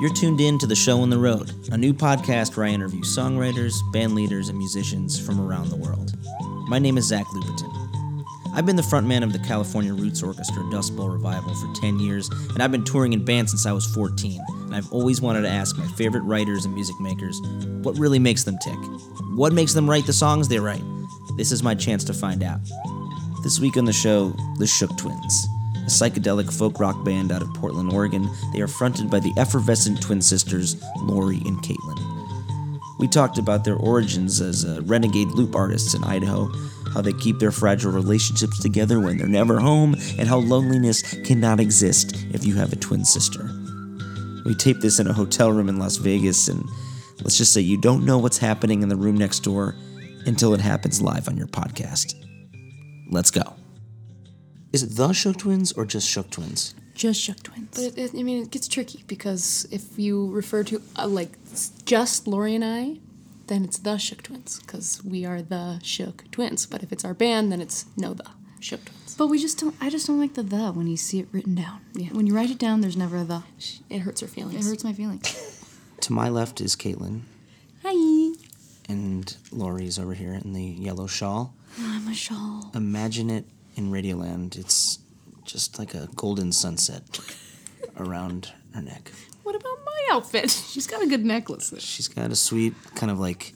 You're tuned in to The Show on the Road, a new podcast where I interview songwriters, band leaders, and musicians from around the world. My name is Zach Lupetin. I've been the frontman of the California Roots Orchestra Dust Bowl Revival for 10 years, and I've been touring in bands since I was 14. And I've always wanted to ask my favorite writers and music makers what really makes them tick. What makes them write the songs they write? This is my chance to find out. This week on the show, the Shook Twins a psychedelic folk rock band out of Portland, Oregon. They are fronted by the effervescent twin sisters, Laurie and Caitlin. We talked about their origins as uh, renegade loop artists in Idaho, how they keep their fragile relationships together when they're never home, and how loneliness cannot exist if you have a twin sister. We taped this in a hotel room in Las Vegas, and let's just say you don't know what's happening in the room next door until it happens live on your podcast. Let's go. Is it the Shook Twins or just Shook Twins? Just Shook Twins. But it, it, I mean, it gets tricky because if you refer to uh, like just Laurie and I, then it's the Shook Twins because we are the Shook Twins. But if it's our band, then it's no the Shook Twins. But we just don't. I just don't like the the when you see it written down. Yeah. When you write it down, there's never a the. It hurts her feelings. It hurts my feelings. To my left is Caitlin, Hi. and Laurie's over here in the yellow shawl. I'm a shawl. Imagine it in Radioland. It's just like a golden sunset around her neck. What about my outfit? She's got a good necklace. She's got a sweet kind of like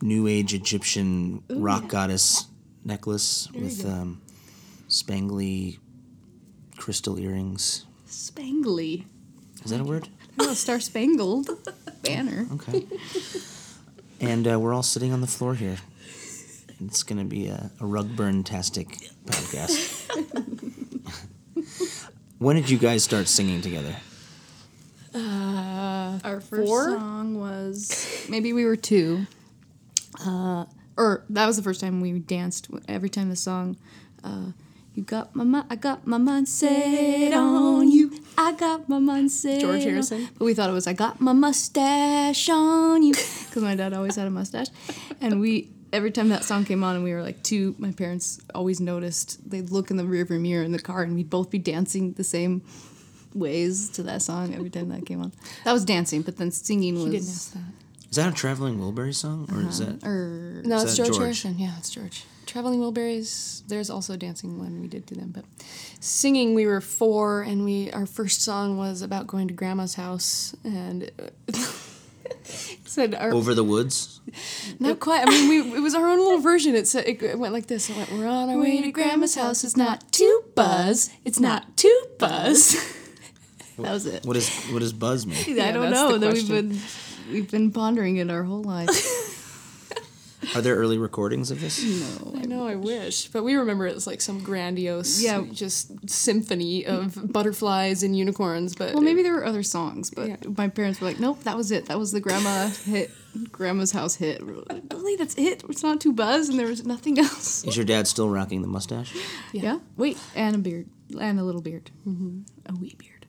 new age Egyptian rock goddess necklace with um, spangly crystal earrings. Spangly. Is that a word? Oh, star spangled banner. Okay. and uh, we're all sitting on the floor here. It's going to be a, a rug burn tastic podcast. when did you guys start singing together? Our first Four? song was maybe we were two. Uh, or that was the first time we danced. Every time the song, uh, you got my mind, I got my mind set on you. I got my mind set. George on-" Harrison? But we thought it was I got my mustache on you because my dad always had a mustache, and we. Every time that song came on and we were like two, my parents always noticed they'd look in the rearview mirror in the car and we'd both be dancing the same ways to that song every time that came on. That was dancing, but then singing was He didn't ask that. Is that a Traveling Wilbury song? Or is that. or No, it's George, George? Harrison. Yeah, it's George. Traveling Wilburys. There's also a dancing when we did to them, but singing we were four, and we our first song was about going to grandma's house, and uh, said our Over the Woods? not quite. I mean, we it was our own little version. It said it, it went like this. It went, "We're on our way to grandma's house. It's not too buzz. It's not too buzz." that was it. What, is, what does Buzz mean? I don't know. That we've been we've been pondering it our whole life. Are there early recordings of this? no, I know, I wish, but we remember it as like some grandiose, Yeah. just symphony of butterflies and unicorns. But Well, maybe there were other songs, but Yeah. my parents were like, "Nope, that was it. That was the grandma hit, grandma's house hit." We were like, Really, that's it? It's not too buzz, and there was nothing else. Is your dad still rocking the mustache? Yeah. Wait, and a beard, and a little beard, mm-hmm. a wee beard.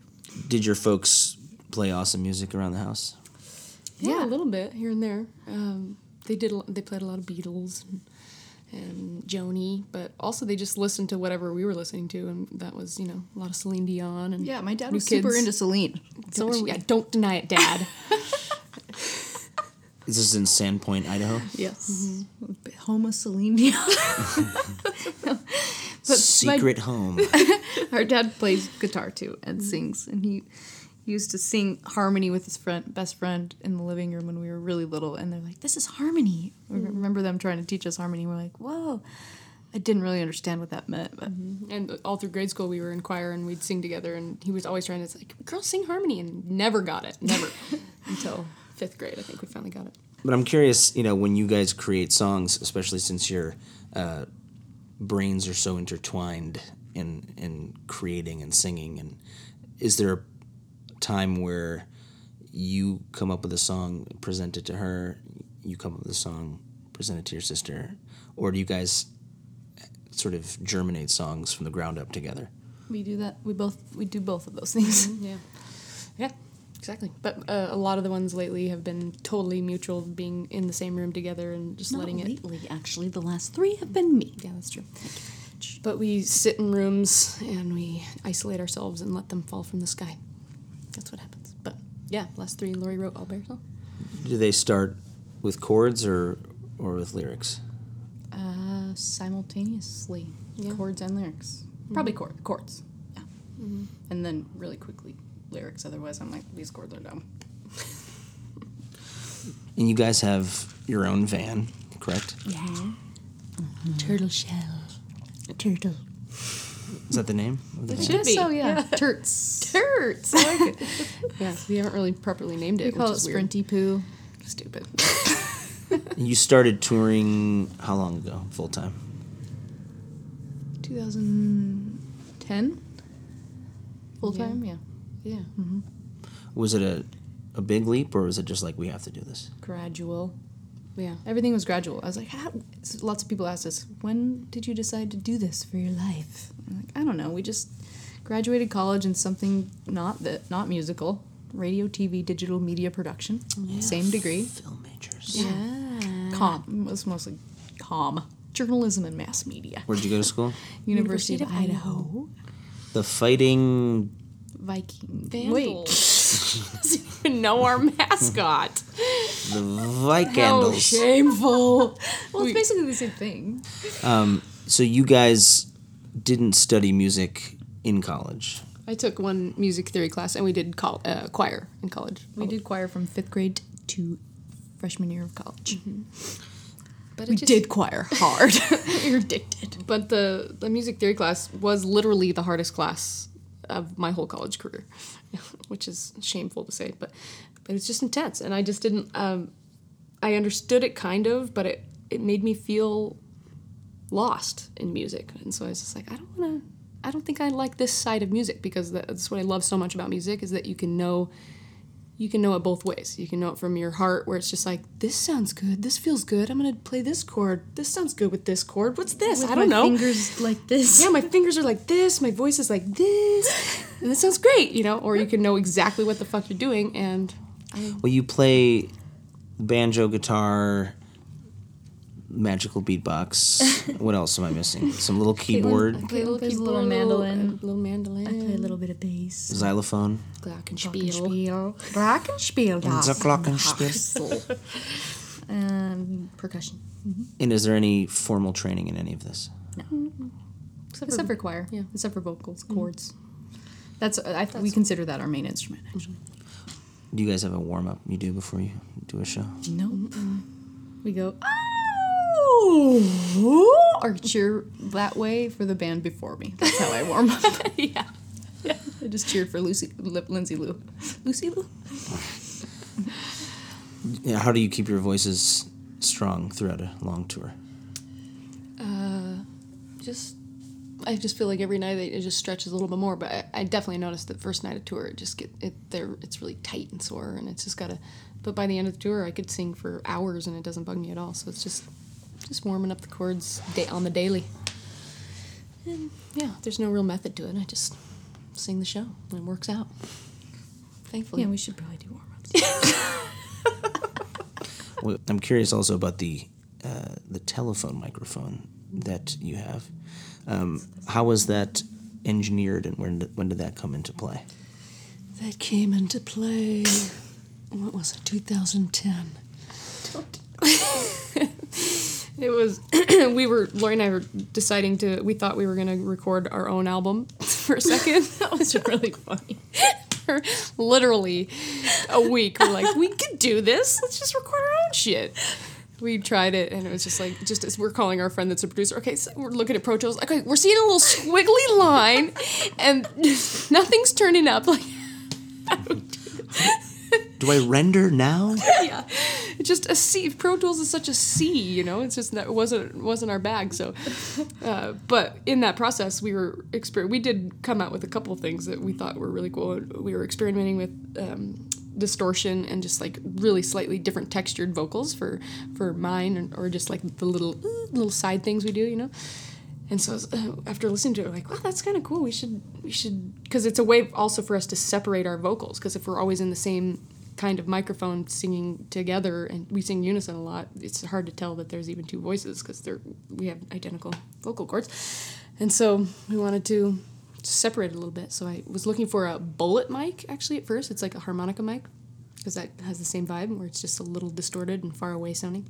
Did your folks play awesome music around the house? yeah, a little bit here and there. Um, they did. They played a lot of Beatles and, and Joni, but also they just listened to whatever we were listening to, and that was you know a lot of Celine Dion and Yeah, my dad New was super into Celine. So were we. Yeah, don't deny it, Dad. This is this in Sandpoint, Idaho? Yes, mm-hmm. home of Celine Dion. my- Secret home. Our dad plays guitar too and sings, and he used to sing harmony with his friend, best friend, in the living room when we were really little. And they're like, "This is harmony." I remember them trying to teach us harmony. We're like, "Whoa!" I didn't really understand what that meant, but and all through grade school, we were in choir and we'd sing together. And he was always trying to say, like, "Girls sing harmony," and never got it. Never until fifth grade. I think we finally got it. But I'm curious, you know, when you guys create songs, especially since your uh, brains are so intertwined in in creating and singing, and is there a time where you come up with a song, present it to her, you come up with a song, present it to your sister, or do you guys sort of germinate songs from the ground up together? we do that. We both we do both of those things. Yeah, yeah, exactly. But uh, a lot of the ones lately have been totally mutual, being in the same room together and just letting it. lately, actually, the last three have been me. Yeah, that's true. But we sit in rooms and we isolate ourselves and let them fall from the sky. That's what happens. But yeah, last three Laurie wrote all bare. So. Do they start with chords or or with lyrics? Uh, simultaneously, Yeah. chords and lyrics. Mm-hmm. Probably chord, chords. Yeah. Mm-hmm. And then really quickly lyrics. Otherwise, I'm like, these chords are dumb. And you guys have your own van, correct? Yeah. Mm-hmm. Turtle shell. Turtle. Is that the name of the It should be. So yeah, turts. Turts. I like it. yeah, we haven't really properly named it. We call it which is weird. Sprinty Poo. Stupid. You started touring how long ago, full time? 2010. Full Yeah. time, yeah. Yeah. Mm-hmm. Was it a a big leap, or was it just like we have to do this? Gradual. Yeah. Everything was gradual. I was like, How? Lots of people asked us, when did you decide to do this for your life? I'm like, I don't know. We just graduated college in something not that, not musical, radio, TV, digital media production, same degree. Film majors. Yeah. Com it was mostly com journalism and mass media. Where'd you go to school? University, of Idaho. The Fighting. Viking. Vandals. doesn't even know our mascot. The How Vikandals. shameful. Well, it's basically the same thing. Um, so you guys didn't study music in college. I took one music theory class and we did col- uh, choir in college. We did choir from fifth grade to freshman year of college. But We just- did choir hard. You're addicted. But the, the music theory class was literally the hardest class of my whole college career, which is shameful to say, but but it's just intense, and I just didn't. Um, I understood it kind of, but it it made me feel lost in music, and so I was just like, I don't want to. I don't think I like this side of music because that's what I love so much about music is that you can know you can know it both ways. You can know it from your heart, where it's just like, this sounds good, this feels good. I'm gonna play this chord. This sounds good with this chord. What's this? With I don't my know. Fingers like this. Yeah, my fingers are like this, my voice is like this, and that sounds great, you know. Or you can know exactly what the fuck you're doing, and Well, you play banjo, guitar, magical beatbox. what else am I missing? Some little keyboard, play a little plays keyboard, a little mandolin. Uh, little mandolin, play a little bit of bass. xylophone. glockenspiel. Glockenspiel. The glockenspiel. And percussion. Mm-hmm. And is there any formal training in any of this? No. Mm-hmm. Except, for, choir. yeah. Except for vocals, mm-hmm. chords. That's, uh, I, we consider that our main instrument, actually. Do you guys have a warm up you do before you do a show? No. We go, ah, oh, or cheer that way for the band before me. That's how I warm up. yeah. I just cheered for Lucy, Lip, Lindsay Lou. Lucy Lou? Yeah, how do you keep your voices strong throughout a long tour? Uh, just, I just feel like every night it just stretches a little bit more. But I, I definitely noticed that first night of tour, it just get it there. It's really tight and sore, and it's just gotta. But by the end of the tour, I could sing for hours, and it doesn't bug me at all. So it's just, just warming up the chords da- on the daily. And yeah, there's no real method to it. I just sing the show, and it works out. Thankfully. Yeah, we should probably do warm ups. Well, I'm curious also about the uh, the telephone microphone that you have. Um, how was that engineered, and when did, when did that come into play? That came into play. What was it? 2010. it was. we were Laurie and I were deciding to. We thought we were gonna record our own album for a second. that was really funny. for literally a week, we're like, we could do this. Let's just record our own shit. We tried it, and it was just like, just as we're calling our friend that's a producer. Okay, so we're looking at Pro Tools. Okay, we're seeing a little squiggly line, and nothing's turning up. Like, Do I render now? yeah, it's just a C. Pro Tools is such a C, you know. It's just that it wasn't wasn't our bag. So, uh, but in that process, we were exper- We did come out with a couple of things that we thought were really cool. We were experimenting with um, distortion and just like really slightly different textured vocals for for mine, and, or just like the little little side things we do, you know. And so uh, after listening to it, we're like, well, that's kind of cool. We should, we should, because it's a way also for us to separate our vocals. Because if we're always in the same kind of microphone singing together and we sing unison a lot, it's hard to tell that there's even two voices because they're we have identical vocal cords. And so we wanted to separate a little bit. So I was looking for a bullet mic actually at first. It's like a harmonica mic. because that has the same vibe where it's just a little distorted and far away sounding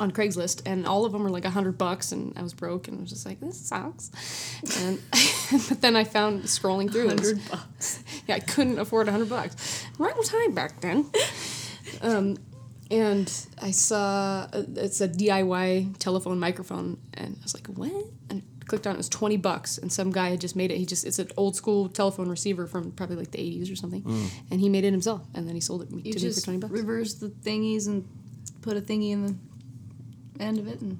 on Craigslist, and all of them were like a hundred bucks, and I was broke, and I was just like, this sucks. And but then I found scrolling through, Hundred bucks. yeah, I couldn't afford a hundred bucks. Right time back then. Um, and I saw uh, it's a DIY telephone microphone, and I was like, what? And I clicked on it. It was twenty bucks, and some guy had just made it. He just it's an old school telephone receiver from probably like the eighties or something, and he made it himself, and then he sold it You to me for twenty bucks. reverse the thingies and put a thingy in the end of it and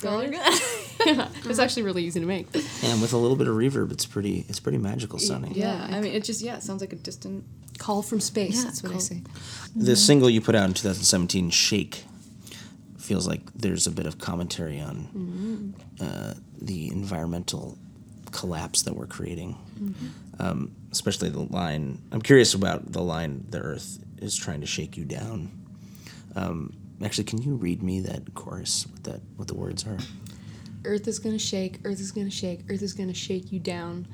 Got you're good. yeah, it's actually really easy to make. And with a little bit of reverb, it's pretty it's pretty magical sounding. yeah, I mean, it just yeah, it sounds like a distant. Call from space. Yeah, that's what I call- say. The single you put out in 2017, "Shake," feels like there's a bit of commentary on uh, the environmental collapse that we're creating. Um, especially the line. I'm curious about the line, "The Earth is trying to shake you down." Um, actually, can you read me that chorus? What that what the words are? Earth is gonna shake, Earth is gonna shake, Earth is gonna shake you down.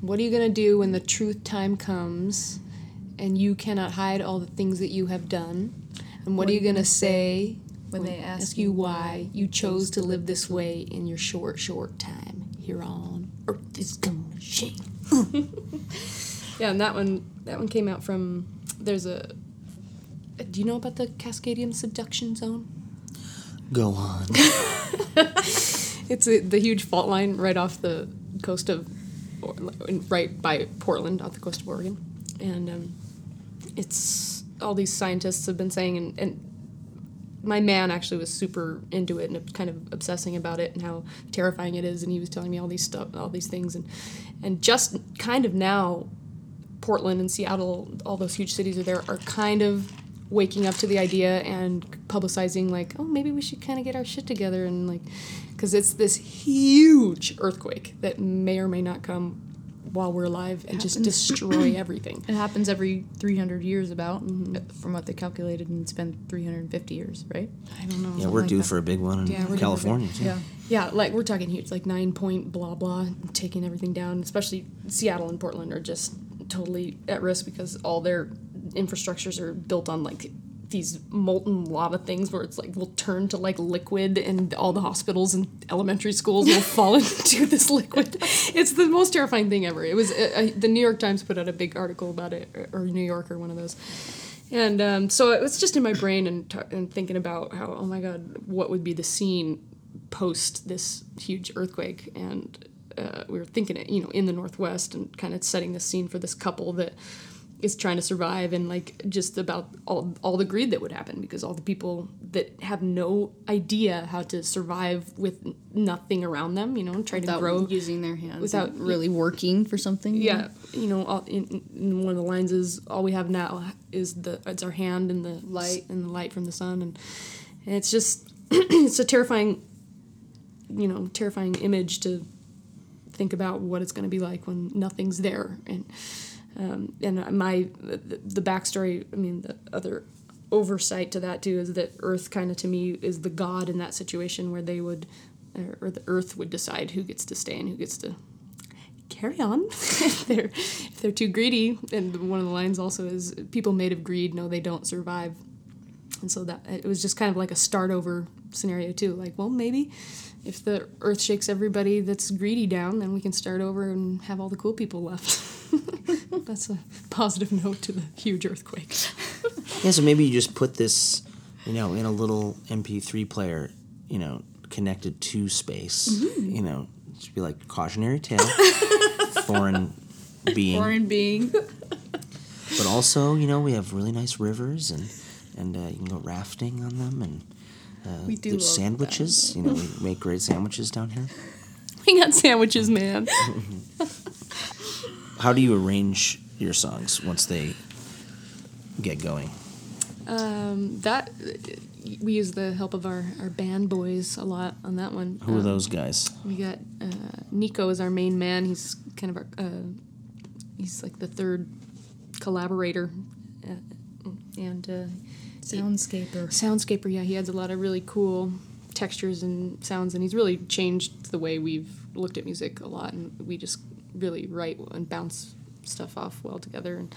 What are you gonna do when the truth time comes and you cannot hide all the things that you have done? And what, are you gonna say when they ask ask you why you chose to live this way in your short, short time here on Earth is gonna shake? yeah, and that one that one came out from there's a do you know about the Cascadian subduction zone? Go on. It's a, the huge fault line right off the coast of, or, right by Portland, off the coast of Oregon, and um, it's all these scientists have been saying, and, and my man actually was super into it and kind of obsessing about it and how terrifying it is, and he was telling me all these stuff, all these things, and and just kind of now, Portland and Seattle, all those huge cities are there, are kind of waking up to the idea and publicizing like, oh, maybe we should kind of get our shit together and like, because it's this huge earthquake that may or may not come while we're alive and just destroy everything. It happens every 300 years, about uh, mm-hmm. from what they calculated, and it's been 350 years, right? I don't know. Yeah, we're like due that. for a big one in Yeah, we're due for a big- California. too. Yeah. Yeah, like we're talking huge, like nine point blah blah, taking everything down. Especially Seattle and Portland are just totally at risk because all their infrastructures are built on like these molten lava things where it's like will turn to like liquid and all the hospitals and elementary schools will fall into this liquid. It's the most terrifying thing ever. It was uh, uh, the New York Times put out a big article about it, or, or New Yorker, one of those. And um, so it was just in my brain and, t- and thinking about how, oh my God, what would be the scene post this huge earthquake? And uh, we were thinking it, you know, in the Northwest and kind of setting the scene for this couple that is trying to survive and like just about all, all the greed that would happen because all the people that have no idea how to survive with nothing around them, you know, try to Without grow using their hands, without- without really working for something. yeah, you know, all, in, in one of the lines is all we have now is the it's our hand and the light and the light from the sun, and, and it's just it's a terrifying, you know, terrifying image to think about what it's going to be like when nothing's there, and um, and my the, the backstory. I mean, the other oversight to that too is that Earth kind of to me is the god in that situation where they would. Or the Earth would decide who gets to stay and who gets to carry on if they're if they're too greedy and one of the lines also is people made of greed know they don't survive and so that it was just kind of like a start over scenario too like well maybe if the earth shakes everybody that's greedy down then we can start over and have all the cool people left that's a positive note to the huge earthquake Yeah, so maybe you just put this, you know, in a little MP3 player, you know, connected to space. Mm-hmm. You know, just be like cautionary tale, foreign being, Foreign being. but also, you know, we have really nice rivers and and uh, you can go rafting on them and. Uh, We do sandwiches. You know, we make great sandwiches down here. we got sandwiches man How do you arrange your songs once they get going? um, that we use the help of our, our band boys a lot on that one Who are Um, those guys? We got uh, Nico is our main man. He's kind of our, uh, he's like the third collaborator, uh, and uh, Soundscaper. soundscaper. Yeah, he adds a lot of really cool textures and sounds, and he's really changed the way we've looked at music a lot. And we just really write and bounce stuff off well together. And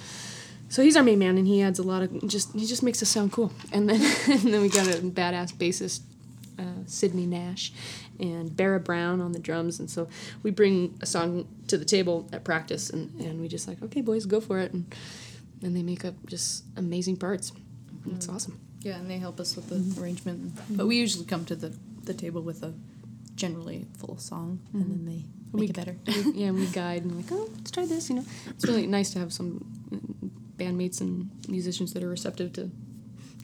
so he's our main man, and he adds a lot of just he just makes us sound cool. And then and then we got a badass bassist, uh, Sydney Nash, and Barra Brown on the drums. And so we bring a song to the table at practice, and, and we just like, okay, boys, go for it, and and they make up just amazing parts. It's mm-hmm. awesome. Yeah, and they help us with the mm-hmm. arrangement. Mm-hmm. But we usually come to the, the table with a generally full song, and mm-hmm. then they make We- it better. yeah, and we guide and like, oh, let's try this. You know, it's really nice to have some bandmates and musicians that are receptive to,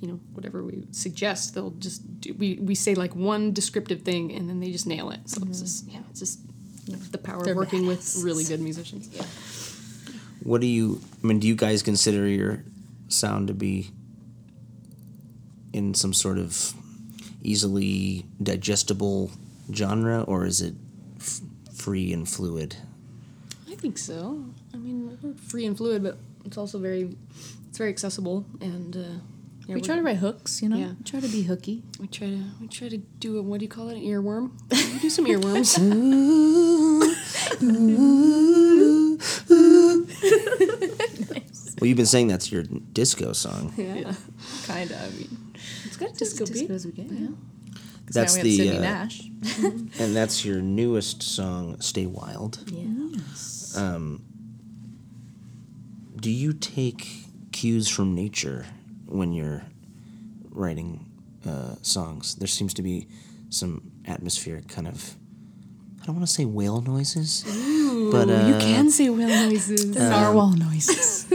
you know, whatever we suggest. They'll just do, we we say like one descriptive thing and then they just nail it. So it's mm-hmm. just yeah, it's just the power They're of working with really good musicians. Yeah. What do you? I mean, do you guys consider your sound to be in some sort of easily digestible genre, or is it f- free and fluid? I think so. I mean, we're free and fluid, but it's also very it's very accessible and. Uh, yeah, we try to write hooks, you know. Yeah. Try to be hooky. We try to we try to do a what do you call it? An earworm. We do some earworms. Well, you've been saying that's your disco song. yeah. Kind of. I mean, It's got disco beat. disco as we get. Yeah. 'Cause That's now we have the, uh, Nash. And that's your newest song, "Stay Wild." Yes. Um, do you take cues from nature when you're writing uh, songs? There seems to be some atmospheric kind of. I don't want to say whale noises, but uh, you can say whale noises. narwhal noises.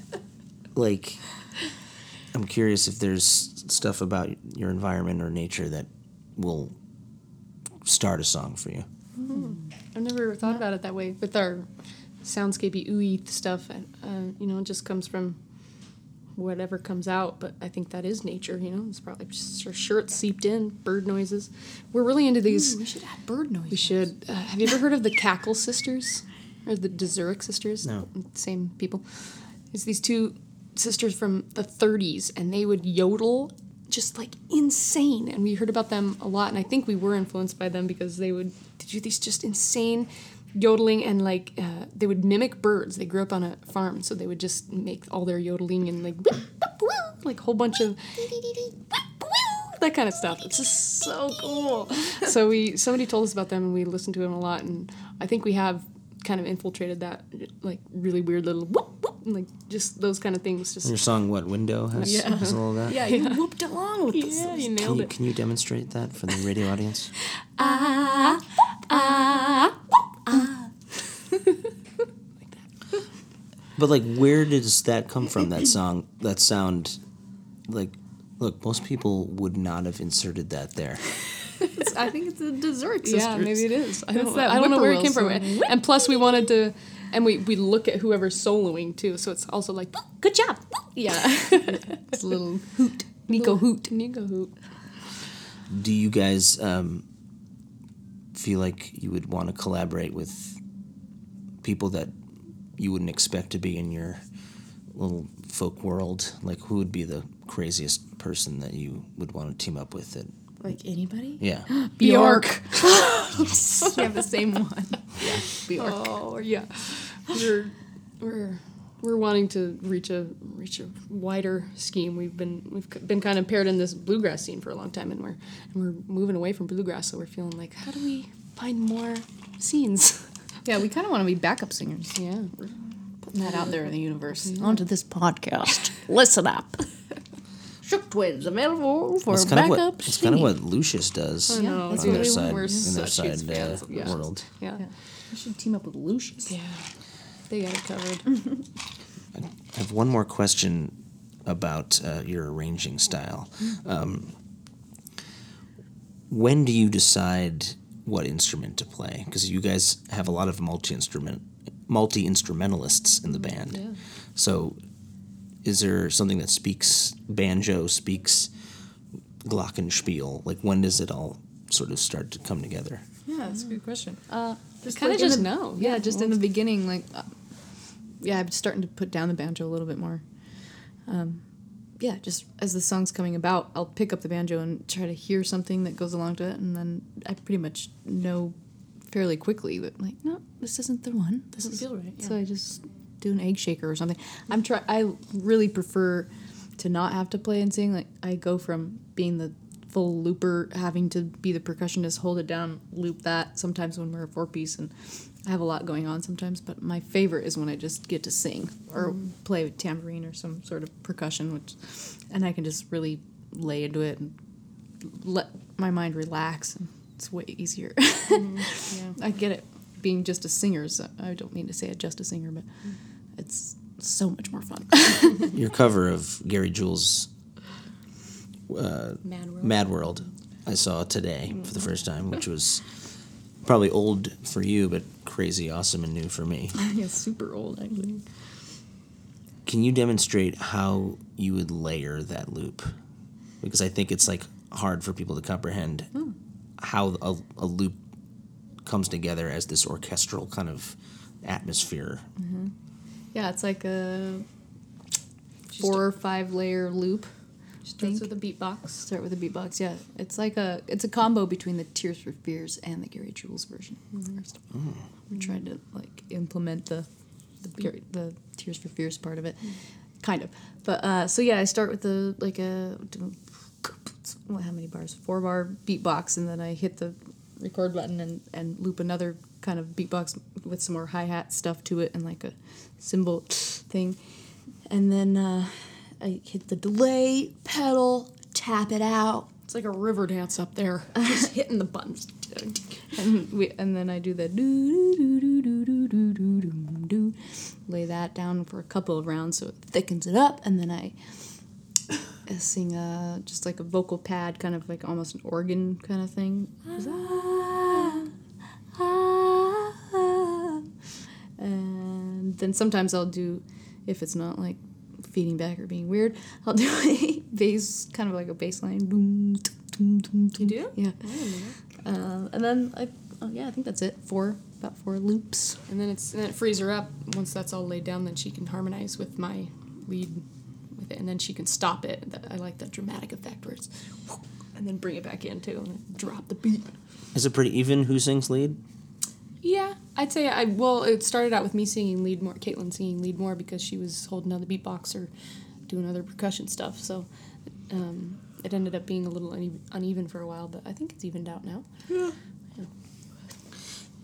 like I'm curious if there's stuff about your environment or nature that will start a song for you. I've never thought about it that way. With our soundscapey ooey stuff, uh, you know, it just comes from whatever comes out. But I think that is nature. You know, it's probably just for sure it's seeped in. Bird noises. We're really into these. we should add bird noises. We should. Uh, have you ever heard of the Cackle Sisters or the DeZurik Sisters? No. Same people. It's these two sisters from the 30s, and they would yodel just like insane. And we heard about them a lot, and I think we were influenced by them because they would do these just insane yodeling and like uh, they would mimic birds. They grew up on a farm, so they would just make all their yodeling and like like a whole bunch of that kind of stuff. It's just so cool. so we somebody told us about them and we listened to them a lot and I think we have kind of infiltrated that like really weird little whoop, whoop, like just those kind of things. Just Your song, what window has, Yeah. has a little of that? Yeah, you whooped along with this. yeah, you Can nailed you, it. can you demonstrate that for the radio audience? Ah, ah, ah. But like, where does that come from? That song, that sound, like, look, most people would not have inserted that there. I think it's the DeZurik sisters. Yeah, maybe it is. I don't, I don't know where it came from. And plus, we wanted to, and we we look at whoever's soloing too. So it's also like, good job, Yeah. it's a little hoot. Nico hoot. Nico hoot. Do you guys um, feel like you would want to collaborate with people that you wouldn't expect to be in your little folk world? Like, who would be the craziest person that you would want to team up with? That, Like anybody? yeah. Bjork. we have the same one. Yeah. Bjork. Oh yeah, we're we're we're wanting to reach a reach a wider scheme. We've been we've been kind of paired in this bluegrass scene for a long time, and we're and we're moving away from bluegrass. So we're feeling like, how do we find more scenes? Yeah, we kind of want to be backup singers. Yeah, Putting that out there in the universe. Onto this podcast. Listen up. Shook Twins available for That's kind of backup what. It's kind of what Lucius does I know, on that's their what side, want. We're in their such side uh, yeah. world. yeah, Yeah. We should team up with Lucius. yeah. They got it covered. I have one more question about uh, your arranging style. Um, when do you decide what instrument to play? Because you guys have a lot of multi instrument multi instrumentalists in the band. Yeah. So, is there something that speaks banjo, speaks glockenspiel? Like when does it all sort of start to come together? Yeah, that's a good question. Uh, just kinda like in just the- know. Yeah, Yeah, just in the beginning, like, uh, yeah, I'm starting to put down the banjo a little bit more. Um, yeah, just as the song's coming about, I'll pick up the banjo and try to hear something that goes along to it, and then I pretty much know fairly quickly that, like, no, this isn't the one. This Doesn't is feel right, So I just do an egg shaker or something. I'm try. I really prefer to not have to play and sing. Like I go from being the full looper, having to be the percussionist, hold it down, loop that. Sometimes when we're a four piece, and I have a lot going on sometimes. But my favorite is when I just get to sing or mm-hmm. play with tambourine or some sort of percussion, which, and I can just really lay into it and let my mind relax. And it's way easier. Mm-hmm. Yeah, I get it. Being just a singer, so I don't mean to say just a singer, but mm-hmm. It's so much more fun. Your cover of Gary Jules' uh, Mad World. Mad World I saw today for the first time, which was probably old for you, but crazy awesome and new for me. yeah, super old actually. Can you demonstrate how you would layer that loop? Because I think it's like hard for people to comprehend hmm. how a, a loop comes together as this orchestral kind of atmosphere. Mm-hmm. Yeah, it's like a four or five layer loop. Starts with a beatbox. Start with a beatbox. Yeah, it's like a it's a combo between the Tears for Fears and the Gary Jules version. We tried to like implement the the Gary, the Tears for Fears part of it, kind of. But uh, so yeah, I start with the like a how many bars? Four bar beatbox, and then I hit the record button and and loop another kind of beatbox with some more hi hat stuff to it and like a cymbal thing, and then uh, I hit the delay pedal, tap it out, It's like a river dance up there, just hitting the buttons. and we and then I do the do do do do do do do do do lay that down for a couple of rounds so it thickens it up, and then I sing a just like a vocal pad, kind of like almost an organ kind of thing. Ah, ah, ah. And then sometimes I'll do, if it's not like feeding back or being weird, I'll do a bass, kind of like a bass line. Boom, doom, doom, doom. do? Yeah. Uh, and then I, oh yeah, I think that's it. Four, about four loops. And then it's and then it frees her up. Once that's all laid down, then she can harmonize with my lead with it, and then she can stop it. I like that dramatic effect where it's, and then bring it back in too, and drop the beat. Is it pretty even who sings lead? Yeah, I'd say I well. It started out with me singing lead more, Caitlin singing lead more because she was holding the beatbox or doing other percussion stuff. So um, it ended up being a little uneven for a while, but I think it's evened out now.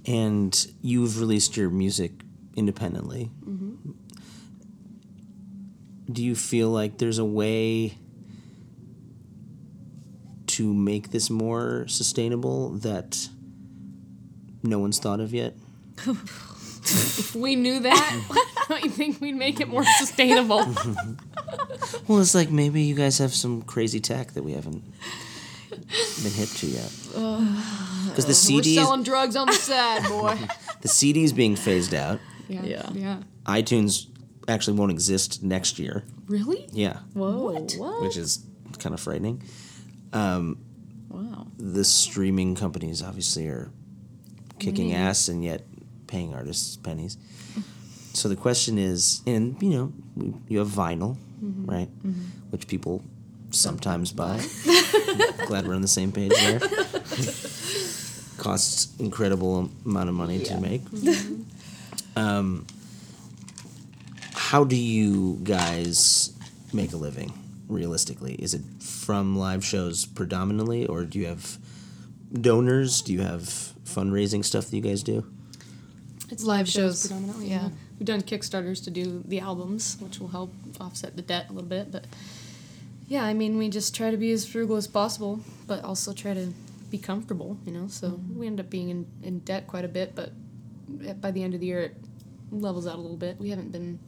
And you've released your music independently. Do you feel like there's a way to make this more sustainable that no one's thought of yet? If we knew that, don't you think we'd make it more sustainable? Well, it's like maybe you guys have some crazy tech that we haven't been hip to yet. Because the CDs, We're CD, is, selling drugs on the side, boy. the CD is being phased out. Yeah. Yeah. Yeah. iTunes actually won't exist next year. Really? Yeah, Whoa. What? which is kind of frightening. Um, wow. the streaming companies obviously are kicking ass and yet paying artists pennies. So the question is, and you know, you have vinyl, mm-hmm. right? Mm-hmm. Which people sometimes buy. Glad we're on the same page there. Costs incredible amount of money to make. Mm-hmm. Um, how do you guys make a living realistically? Is it from live shows predominantly, or do you have donors? Do you have fundraising stuff that you guys do? It's Live shows, predominantly. yeah. Yeah. We've done Kickstarters to do the albums, which will help offset the debt a little bit. But yeah, I mean, we just try to be as frugal as possible, but also try to be comfortable, you know. So mm-hmm. we end up being in, in debt quite a bit, but by the end of the year, it levels out a little bit. We haven't been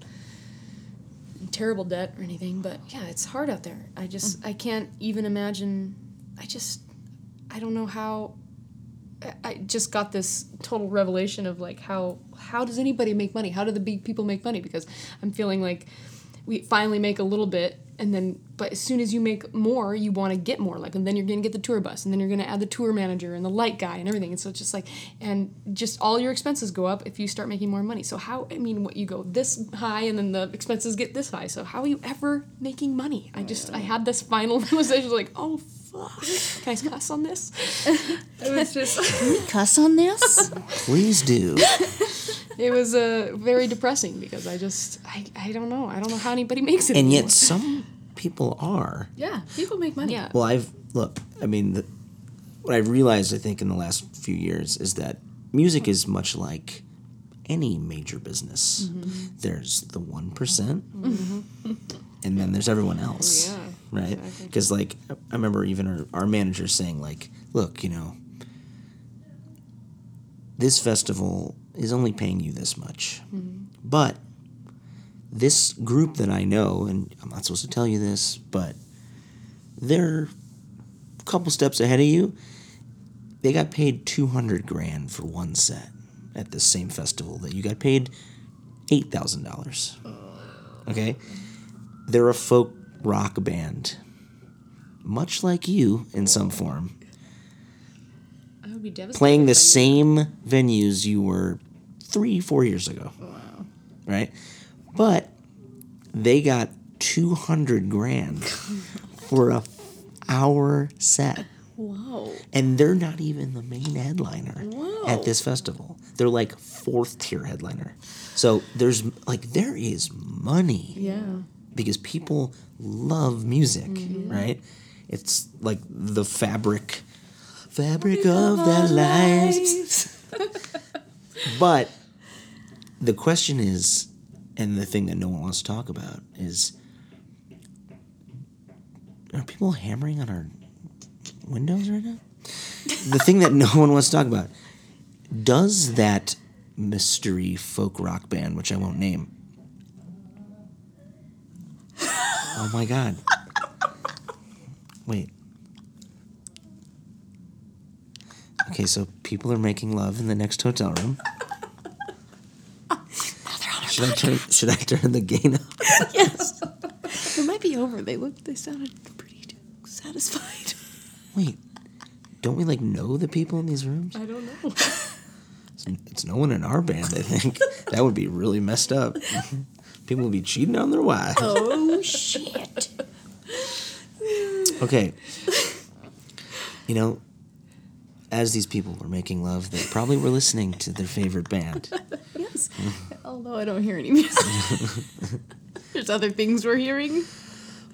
in terrible debt or anything, but yeah, it's hard out there. I just, mm. I can't even imagine. I just, I don't know how I- just got this total revelation of like how how does anybody make money? How do the big people make money? Because I'm feeling like we finally make a little bit and then but as soon as you make more, you want to get more. Like and then you're gonna get the tour bus and then you're gonna add the tour manager and the light guy and everything. And so it's just like and just all your expenses go up if you start making more money. So how I mean what you go this high and then the expenses get this high. So how are you ever making money? I oh, just I had this final realization like, oh. Can I cuss on this? it was just Cuss on this? Please do. it was uh, very depressing because I just I, I don't know I don't know how anybody makes it. And anymore. yet some people are. Yeah, people make money. yeah. Well, I've look. I mean, the, what I've realized, I think, in the last few years is that music is much like any major business. There's the one and then there's everyone else, Yeah, right? Because like I remember even our, our manager saying like, "Look, you know, this festival is only paying you this much, mm-hmm. but." This group that I know, and I'm not supposed to tell you this, but they're a couple steps ahead of you. They got paid 200 grand for one set at this same festival that you got paid $8,000. Okay? They're a folk rock band, much like you in some form, I would be devastated. playing the same venues you were three, four years ago. Oh, wow. Right? But they got 200 grand for a hour set. Wow. And they're not even the main headliner Whoa. at this festival. They're like fourth tier headliner. So there's like there is money Yeah. Because people love music, right? It's like the fabric fabric of their lives. But the question is and the thing that no one wants to talk about is are people hammering on our windows right now? the thing that no one wants to talk about does that mystery folk rock band, which I won't name. Oh my god. Wait. Okay, so people are making love in the next hotel room. Should I turn should I turn the gain up? Yes. it might be over. They looked. They sounded pretty satisfied. Wait. Don't we like know the people in these rooms? I don't know. It's, it's no one in our band, I think. that would be really messed up. People will be cheating on their wives. oh shit. Okay. You know, as these people were making love, they probably were listening to their favorite band. Yes. Although I don't hear any music. There's other things we're hearing.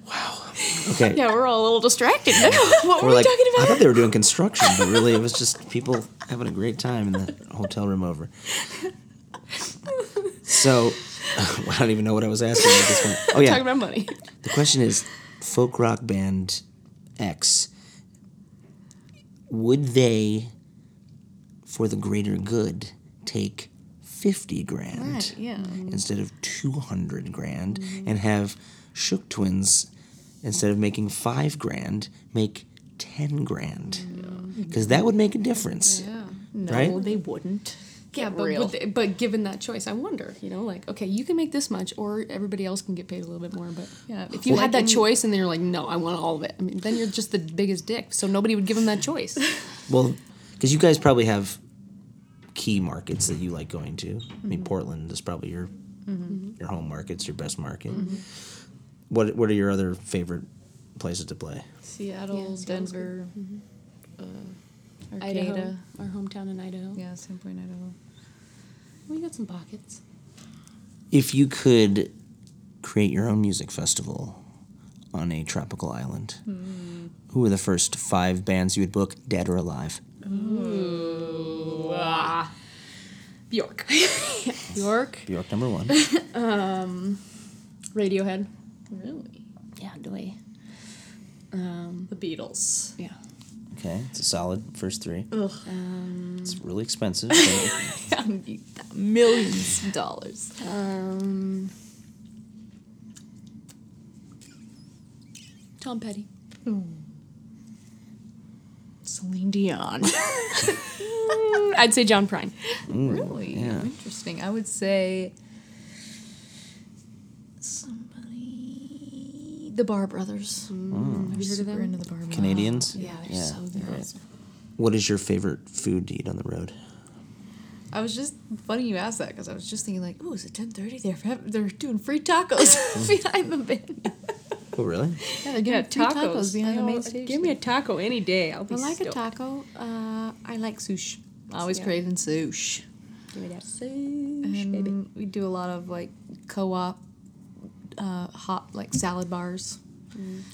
Wow. Okay. Yeah, we're all a little distracted now. What were We're we like, talking about? I thought they were doing construction, but really it was just people having a great time in the hotel room over. So, I don't even know what I was asking at this point. Oh, yeah. Talking about money. The question is folk rock band X, would they, for the greater good, take 50 grand Right, yeah. instead of 200 grand and have Shook Twins, instead of making 5 grand, make 10 grand? Because that would make a difference. Yeah. No, Right? they wouldn't. Yeah, Get but, real. but, but given that choice, I wonder, you know, like, okay, you can make this much, or everybody else can get paid a little bit more. But Yeah, if you well, had that choice and then you're like, no, I want all of it, I mean, then you're just the biggest dick. So nobody would give them that choice. Well, because you guys probably have key markets that you like going to. I mean, mm-hmm. Portland is probably your mm-hmm. your home markets, your best market. Mm-hmm. What What are your other favorite places to play? Seattle, Yeah, Seattle's Denver, uh, Idaho, Arcata. our hometown in Idaho. Yeah, Sandpoint, Idaho. We got some pockets. If you could create your own music festival on a tropical island, hmm. who are the first five bands you would book, dead or alive? Ooh, ah. Bjork. Bjork. Bjork number one. Um, Radiohead. Really? Yeah, Dway. Um, the Beatles. Yeah. Okay, it's a solid first three. Ugh. It's really expensive. so- Millions of dollars. Um, Tom Petty. Celine Dion. I'd say John Prine. really? yeah. Interesting. I would say somebody. The Barr Brothers. Have you heard of Super them? into the Barr Brothers. Canadians? Yeah, they're Yeah, so good. they're. What is your favorite food to eat on the road? I was just funny you asked that because I was just thinking like, oh, is it ten thirty? They're they're doing free tacos behind the venue. Oh, really? Yeah, they're giving free tacos, behind the main stage. Give me a taco any day. I'll be I like a stoked. taco. Uh, I like sushi. Always Yeah. craving sushi. Give me that soup. and we do a lot of like co-op, uh, hot like salad bars.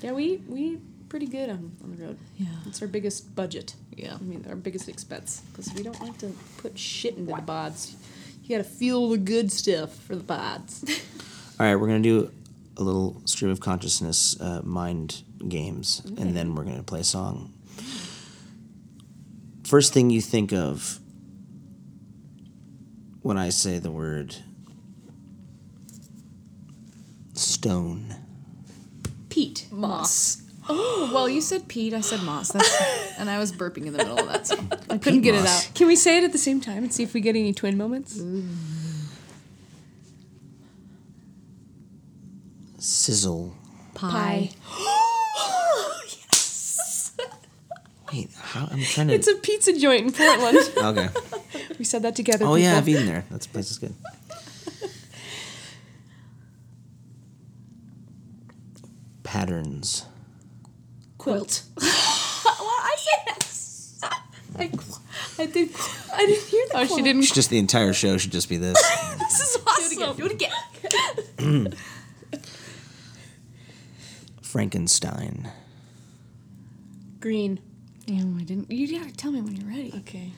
Yeah, we we pretty good on, on the road. Yeah. It's our biggest budget. Yeah. I mean, our biggest expense because we don't like to put shit into the bods. You gotta feel the good stuff for the bods. All right, we're gonna do a little stream of consciousness uh, mind games, and then we're gonna play a song. First thing you think of when I say the word stone. Pete moss. Oh well, you said Pete. I said moss. That's, and I was burping in the middle of that, so I couldn't get it out. Can we say it at the same time and see if we get any twin moments? Sizzle. Pie. Yes. Wait, how I'm trying to. It's a pizza joint in Portland. okay. we said that together. Oh yeah, I've people. eaten there. That place is good. Patterns. quilt. well, I said I, qu- I did. qu- I didn't hear that. Oh, she didn't. Should just the entire show should just be this. This is awesome. Do it again. Frankenstein. Green. Damn, I didn't. You gotta tell me when you're ready. Okay.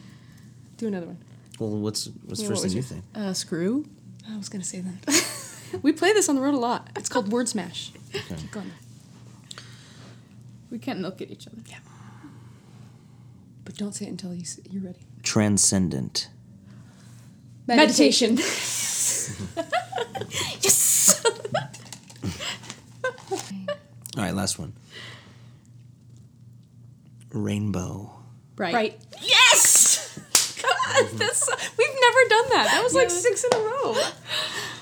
Do another one. Well, what's what's the Yeah, first what thing you think? Uh, screw. I was gonna say that. we play this on the road a lot. It's called Word Smash. Keep going. We can't look at each other. Yeah. But don't say it until you s- you're ready. Transcendent. Meditation. Yes. All right, last one. Rainbow. Right. right. Yes. God, that's we've never done that. That was like six in a row.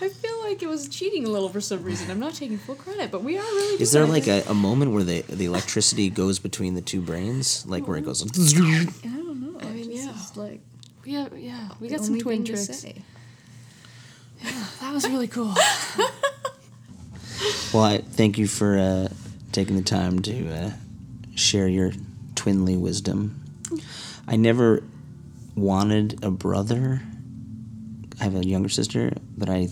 I feel like it was cheating a little for some reason. I'm not taking full credit, but we are really. Is doing there like a, a moment where the the electricity goes between the two brains, like where it goes? I don't know. I mean, mean, yeah. It's like Yeah, yeah. We got some twin tricks. say. That was really cool. Well, I thank you for uh, taking the time to uh, share your twinly wisdom. I never wanted a brother. I have a younger sister, but I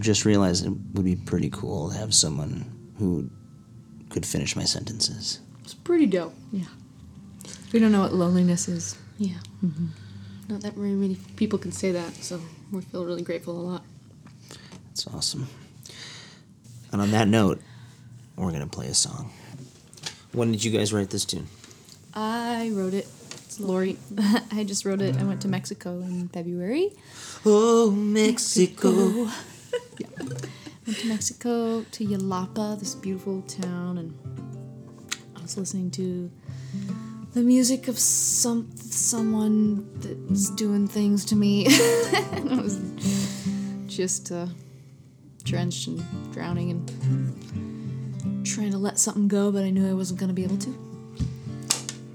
just realized it would be pretty cool to have someone who could finish my sentences. It's pretty dope. Yeah. We don't know what loneliness is. Yeah. Mm-hmm. Not that very many people can say that, so we feel really grateful a lot. That's awesome. And on that note, we're gonna play a song. When did you guys write this tune? I wrote it. It's Laurie. I just wrote it. I went to Mexico in February. Oh, Mexico. Went to Mexico to Yelapa, this beautiful town, and I was listening to the music of some someone that was doing things to me. and I was just uh, drenched and drowning and trying to let something go, but I knew I wasn't going to be able to.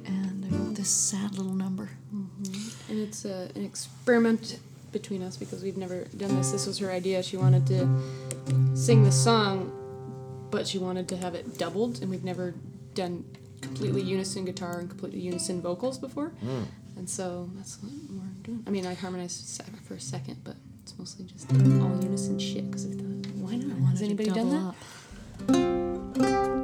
And I wrote this sad little number. And it's uh, an experiment between us because we've never done this. This was her idea. She wanted to sing the song, but she wanted to have it doubled, and we've never done completely unison guitar and completely unison vocals before. Hmm. And so that's what we're doing. I mean, I harmonized for a second, but it's mostly just all unison shit because I thought, why not? wanted Has anybody done that? up.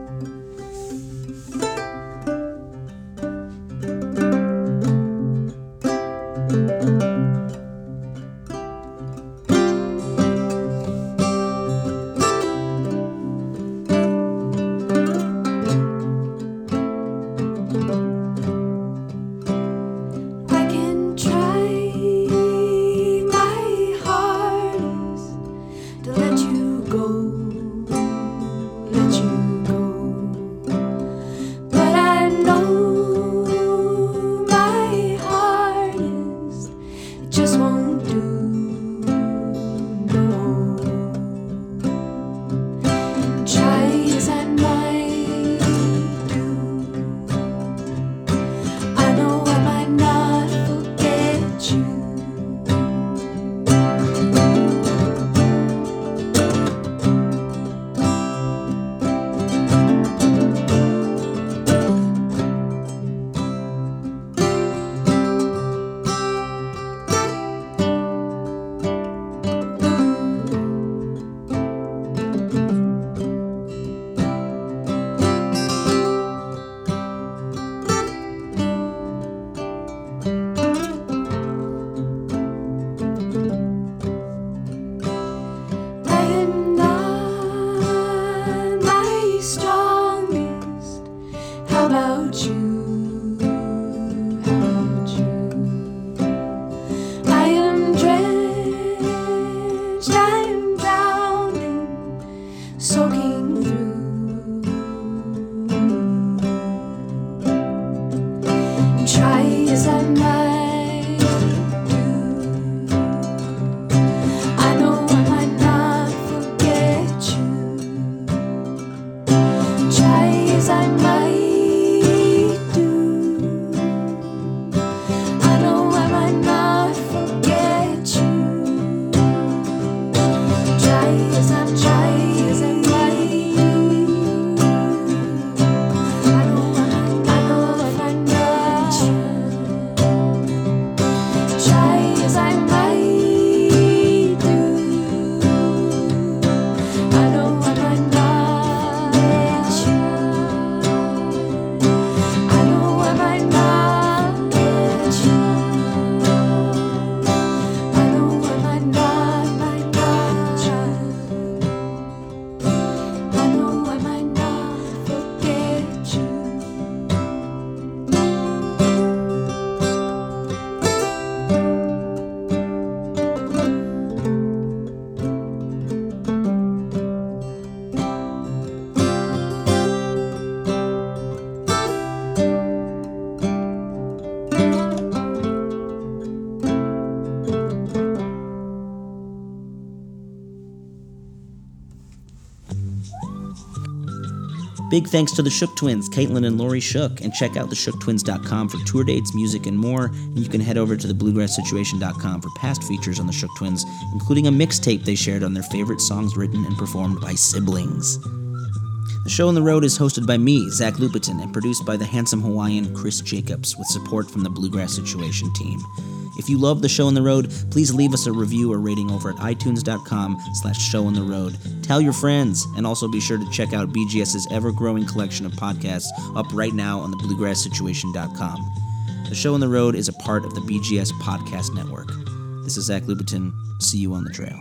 Big thanks to the Shook Twins, Caitlin and Laurie Shook, and check out theshooktwins.com for tour dates, music, and more. And you can head over to thebluegrasssituation.com for past features on the Shook Twins, including a mixtape they shared on their favorite songs written and performed by siblings. The show on the road is hosted by me, Zach Lupetin, and produced by the handsome Hawaiian Chris Jacobs with support from the Bluegrass Situation team. If you love the show on the road, please leave us a review or rating over at itunes.com slash show on the road. Tell your friends, and also be sure to check out BGS's ever-growing collection of podcasts up right now on the bluegrasssituation.com. The show on the road is a part of the BGS Podcast Network. This is Zach Lupetin. See you on the trail.